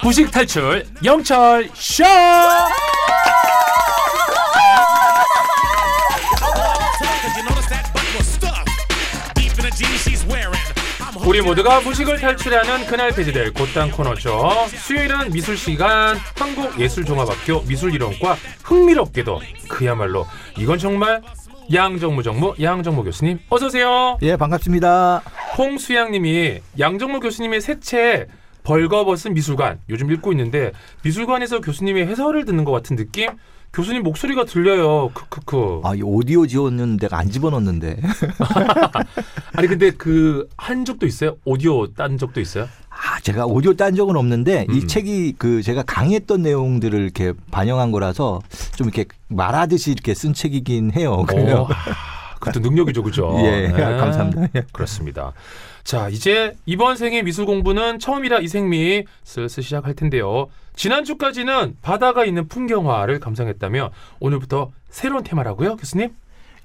부식 탈출 영철 쇼. 우리 모두가 부식을 탈출하는 그날 폐지될 곧단 코너죠. 수요일은 미술 시간 한국예술종합학교 미술이론과 흥미롭게도 그야말로 이건 정말 양정무 정무 양정무 교수님 어서 오세요. 예, 반갑습니다. 홍수양님이 양정무 교수님의 새 책 벌거벗은 미술관 요즘 읽고 있는데 미술관에서 교수님의 해설을 듣는 것 같은 느낌? 교수님 목소리가 들려요. 크크크. 아, 이 오디오 지원은 내가 안 집어넣었는데. 아니 근데 그 한 적도 있어요? 오디오 딴 적도 있어요? 아, 제가 오디오 딴 적은 없는데 음. 이 책이 그 제가 강의했던 내용들을 이렇게 반영한 거라서 좀 이렇게 말하듯이 이렇게 쓴 책이긴 해요. 그래요. 그것도 능력이죠, 그죠? 예, 네. 감사합니다. 예. 그렇습니다. 자, 이제 이번 생의 미술 공부는 처음이라 이생미 슬슬 시작할 텐데요. 지난주까지는 바다가 있는 풍경화를 감상했다며 오늘부터 새로운 테마라고요, 교수님?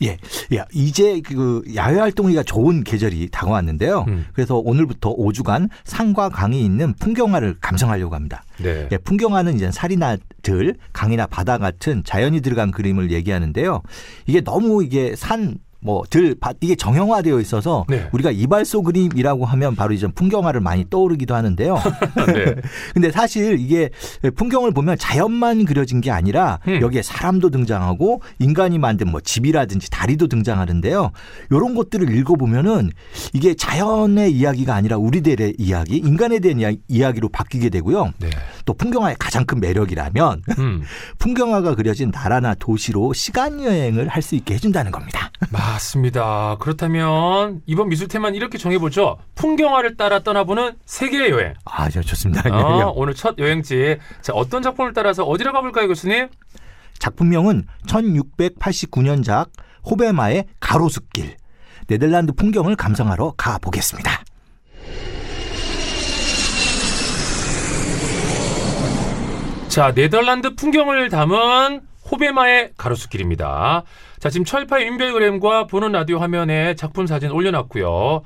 예. 야, 이제 그 야외 활동이가 좋은 계절이 다가왔는데요. 음. 그래서 오늘부터 5주간 산과 강이 있는 풍경화를 감상하려고 합니다. 네. 예, 풍경화는 이제 살이나 들, 강이나 바다 같은 자연이 들어간 그림을 얘기하는데요. 이게 너무 이게 산, 뭐, 들, 밭, 이게 정형화되어 있어서 네. 우리가 이발소 그림이라고 하면 바로 이제 풍경화를 많이 떠오르기도 하는데요. 네. 근데 사실 이게 풍경을 보면 자연만 그려진 게 아니라 음. 여기에 사람도 등장하고 인간이 만든 뭐 집이라든지 다리도 등장하는데요. 요런 것들을 읽어보면은 이게 자연의 이야기가 아니라 우리들의 이야기, 인간에 대한 이야- 이야기 로 바뀌게 되고요. 네. 또 풍경화의 가장 큰 매력이라면 음, 풍경화가 그려진 나라나 도시로 시간 여행을 할 수 있게 해준다는 겁니다. 맞습니다. 그렇다면 이번 미술 테마는 이렇게 정해보죠. 풍경화를 따라 떠나보는 세계 여행. 아, 저 좋습니다. 어, 오늘 첫 여행지. 자, 어떤 작품을 따라서 어디로 가볼까요, 교수님? 작품명은 1689년작 호베마의 가로수길. 네덜란드 풍경을 감상하러 가보겠습니다. 자, 네덜란드 풍경을 담은 호베마의 가로수길입니다. 자, 지금 철파의 인별그램과 보는 라디오 화면에 작품 사진 올려놨고요.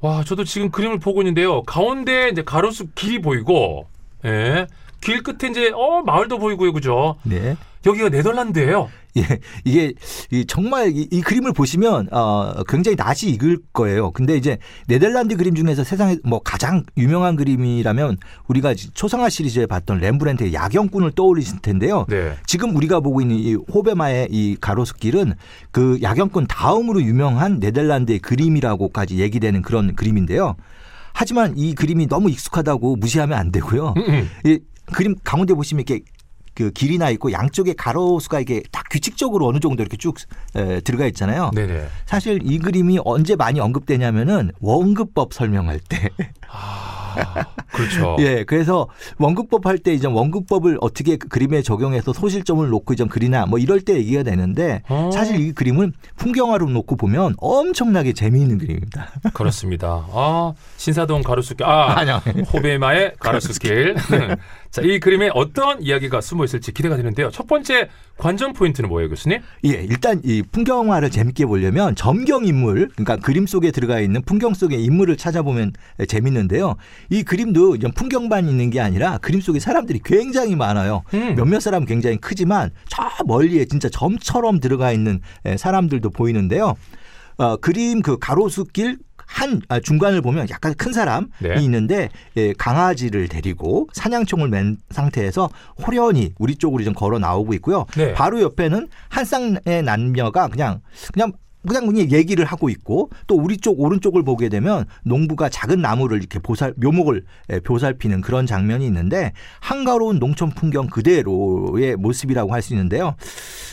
와, 저도 지금 그림을 보고 있는데요. 가운데 이제 가로수 길이 보이고, 예. 길 끝에 이제, 어, 마을도 보이고요. 그죠? 네. 여기가 네덜란드예요 예, 이게 이 정말 이, 이 그림을 보시면 어 굉장히 낯이 익을 거예요. 근데 이제 네덜란드 그림 중에서 세상에 뭐 가장 유명한 그림이라면 우리가 초상화 시리즈에 봤던 렘브란트의 야경꾼을 떠올리실 텐데요. 네. 지금 우리가 보고 있는 이 호베마의 이 가로수길은 그 야경꾼 다음으로 유명한 네덜란드의 그림이라고까지 얘기되는 그런 그림인데요. 하지만 이 그림이 너무 익숙하다고 무시하면 안 되고요. 음, 음. 이 그림 가운데 보시면 이렇게 그 길이 나 있고 양쪽에 가로수가 이게 딱 규칙적으로 어느 정도 이렇게 쭉 에, 들어가 있잖아요. 네네. 사실 이 그림이 언제 많이 언급되냐면은 원급법 설명할 때. 아, 그렇죠. 예, 그래서 원급법 할 때 이제 원급법을 어떻게 그 그림에 적용해서 소실점을 놓고 좀 그리나 뭐 이럴 때 얘기가 되는데 어. 사실 이 그림을 풍경화로 놓고 보면 엄청나게 재미있는 그림입니다. 그렇습니다. 아, 신사동 가로수길. 아, 아니요. 호베마의 가로수길. 자, 이 그림에 어떤 이야기가 숨어 있을지 기대가 되는데요. 첫 번째 관전 포인트는 뭐예요, 교수님? 예, 일단 이 풍경화를 재밌게 보려면 점경 인물, 그러니까 그림 속에 들어가 있는 풍경 속의 인물을 찾아보면 재밌는데요. 이 그림도 풍경만 있는 게 아니라 그림 속에 사람들이 굉장히 많아요. 음. 몇몇 사람은 굉장히 크지만 저 멀리에 진짜 점처럼 들어가 있는 에, 사람들도 보이는데요. 어, 그림 그 가로수길 한 아, 중간을 보면 약간 큰 사람이 네. 있는데 예, 강아지를 데리고 사냥총을 맨 상태에서 호련히 우리 쪽으로 좀 걸어 나오고 있고요. 네. 바로 옆에는 한 쌍의 남녀가 그냥 그냥 그냥 그냥 얘기를 하고 있고 또 우리 쪽 오른쪽을 보게 되면 농부가 작은 나무를 이렇게 보살 묘목을 예, 보살피는 그런 장면이 있는데 한가로운 농촌 풍경 그대로의 모습이라고 할 수 있는데요.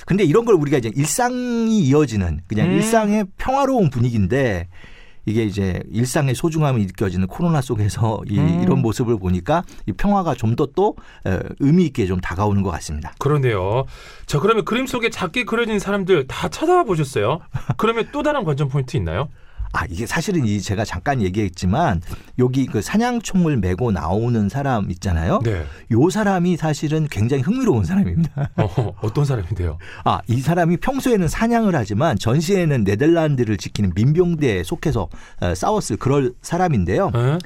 근데 이런 걸 우리가 이제 일상이 이어지는 그냥 음. 일상의 평화로운 분위기인데 이게 이제 일상의 소중함이 느껴지는 코로나 속에서 이, 음. 이런 모습을 보니까 이 평화가 좀 더 또 의미 있게 좀 다가오는 것 같습니다. 그러네요. 자, 그러면 그림 속에 작게 그려진 사람들 다 찾아보셨어요? 그러면 또 다른 관전 포인트 있나요? 아 이게 사실은 이 제가 잠깐 얘기했지만 여기 그 사냥총을 메고 나오는 사람 있잖아요. 네. 요 사람이 사실은 굉장히 흥미로운 사람입니다. 어, 어떤 사람인데요? 아, 이 사람이 평소에는 사냥을 하지만 전시에는 네덜란드를 지키는 민병대에 속해서 어, 싸웠을 그럴 사람인데요. 에?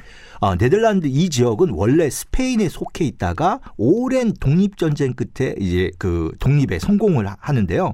아, 네덜란드 이 지역은 원래 스페인에 속해 있다가 오랜 독립 전쟁 끝에 이제 그 독립에 성공을 하- 하는데요.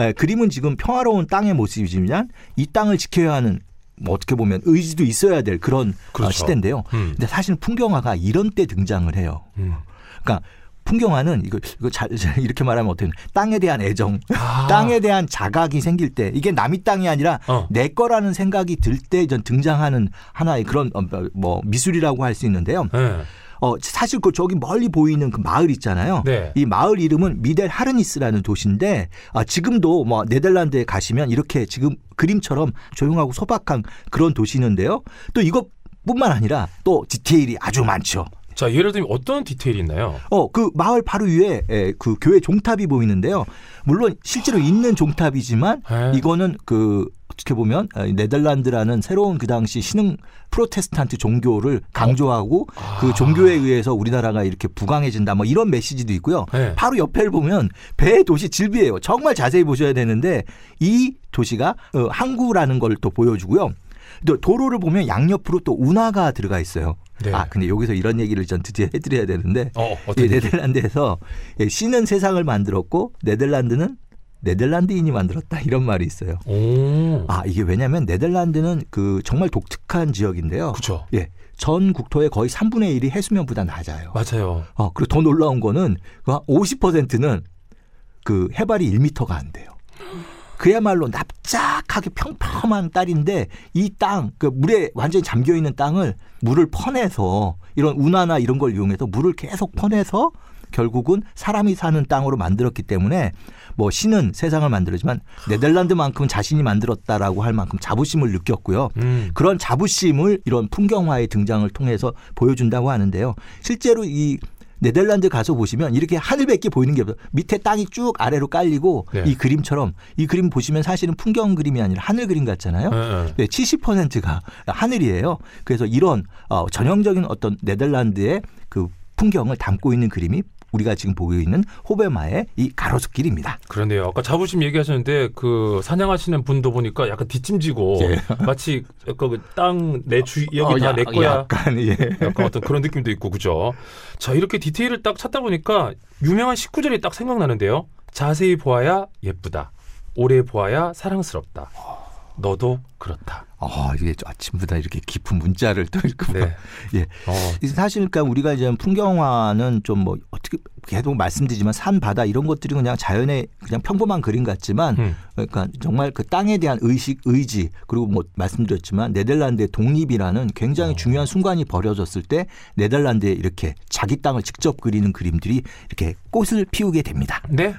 에, 그림은 지금 평화로운 땅의 모습이지만 이 땅을 지켜야 하는 뭐 어떻게 보면 의지도 있어야 될 그런 어, 그렇죠. 시대인데요. 음. 근데 사실 풍경화가 이런 때 등장을 해요. 음. 그러니까 풍경화는 이거 이거 잘 이렇게 말하면 어떻게 땅에 대한 애정, 아. 땅에 대한 자각이 생길 때 이게 남의 땅이 아니라 어. 내 거라는 생각이 들 때 전 등장하는 하나의 그런 어, 뭐 미술이라고 할 수 있는데요. 네. 어 사실 그 저기 멀리 보이는 그 마을 있잖아요. 네. 이 마을 이름은 미델 하르니스라는 도시인데 아, 지금도 뭐 네덜란드에 가시면 이렇게 지금 그림처럼 조용하고 소박한 그런 도시인데요. 또 이것 뿐만 아니라 또 디테일이 아주 많죠. 자, 예를 들면 어떤 디테일이 있나요? 어, 그 마을 바로 위에 에, 그 교회 종탑이 보이는데요. 물론 실제로 있는 종탑이지만 에. 이거는 그 어떻게 보면 어, 네덜란드라는 새로운 그 당시 신흥 프로테스탄트 종교를 강조하고 아. 그 종교에 의해서 우리나라가 이렇게 부강해진다 뭐 이런 메시지도 있고요. 네. 바로 옆에를 보면 배 도시 질비예요. 정말 자세히 보셔야 되는데 이 도시가 어, 항구라는 걸 또 보여주고요. 또 도로를 보면 양옆으로 또 운하가 들어가 있어요. 네. 아 근데 여기서 이런 얘기를 전 드디어 해드려야 되는데 어, 얘기? 네덜란드에서 예, 신은 세상을 만들었고 네덜란드는 네덜란드인이 만들었다 이런 말이 있어요. 오. 아 이게 왜냐하면 네덜란드는 그 정말 독특한 지역인데요. 그죠. 예, 전 국토의 거의 3분의 1이 해수면보다 낮아요. 맞아요. 어, 그리고 더 놀라운 거는 그 50%는 그 해발이 1m가 안 돼요. 그야말로 납작하게 평평한 땅인데 이 땅, 그 물에 완전히 잠겨 있는 땅을 물을 퍼내서 이런 운하나 이런 걸 이용해서 물을 계속 퍼내서 결국은 사람이 사는 땅으로 만들었기 때문에 뭐 신은 세상을 만들었지만 네덜란드만큼 자신이 만들었다라고 할 만큼 자부심을 느꼈고요. 음. 그런 자부심을 이런 풍경화의 등장을 통해서 보여준다고 하는데요. 실제로 이 네덜란드 가서 보시면 이렇게 하늘밖에 보이는 게 없어요. 밑에 땅이 쭉 아래로 깔리고 네. 이 그림처럼 이 그림 보시면 사실은 풍경 그림이 아니라 하늘 그림 같잖아요. 네, 네. 네, 70%가 하늘이에요. 그래서 이런 어, 전형적인 어떤 네덜란드의 그 풍경을 담고 있는 그림이 우리가 지금 보고 있는 호베마의 이 가로수길입니다. 그런데요. 아까 자부심 얘기하셨는데 그 사냥하시는 분도 보니까 약간 뒷짐지고 예. 마치 그 땅내 주 여기 어, 다 야- 내 거야. 약간 예. 약간 어떤 그런 느낌도 있고 그죠. 자 이렇게 디테일을 딱 찾다 보니까 유명한 19절이 딱 생각나는데요. 자세히 보아야 예쁘다. 오래 보아야 사랑스럽다. 너도 그렇다. 아, 이게 아침부터 이렇게 깊은 문자를 또 읽고 네. 예. 어, 사실 그러니까 우리가 이제 풍경화는 좀 뭐 어떻게 계속 말씀드리지만 산 바다 이런 것들이 그냥 자연의 그냥 평범한 그림 같지만 음. 그러니까 정말 그 땅에 대한 의식 의지 그리고 뭐 말씀드렸지만 네덜란드의 독립이라는 굉장히 중요한 순간이 벌어졌을 때 네덜란드에 이렇게 자기 땅을 직접 그리는 그림들이 이렇게 꽃을 피우게 됩니다. 네.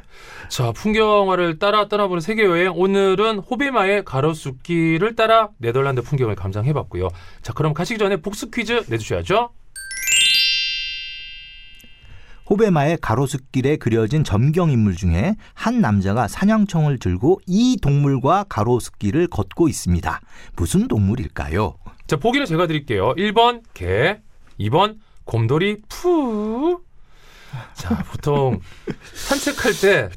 자, 풍경화를 따라 떠나보는 세계 여행. 오늘은 호베마의 가로수길을 따라 네덜란드 풍경을 감상해 봤고요. 자, 그럼 가시기 전에 복수 퀴즈 내주셔야죠. 호베마의 가로수길에 그려진 점경 인물 중에 한 남자가 사냥총을 들고 이 동물과 가로수길을 걷고 있습니다. 무슨 동물일까요? 자, 보기를 제가 드릴게요. 1번 개, 2번 곰돌이 푸. 자, 보통 산책할 때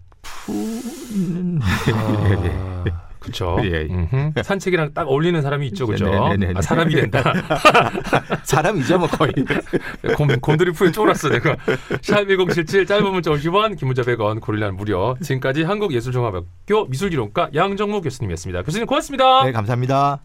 아, 그쵸. 예, 예. 산책이랑 딱 어울리는 사람이 있죠, 그죠? 네네네네. 아, 사람이 된다. 사람이죠, 뭐 거의. 곰, 곰돌이 푸에 쫄았어, 내가. 샵1077 짧은 문자 50원, 긴 문자 100원, 고릴라는 무료. 지금까지 한국예술종합학교 미술기론과 양정무 교수님이었습니다. 교수님 고맙습니다. 네, 감사합니다.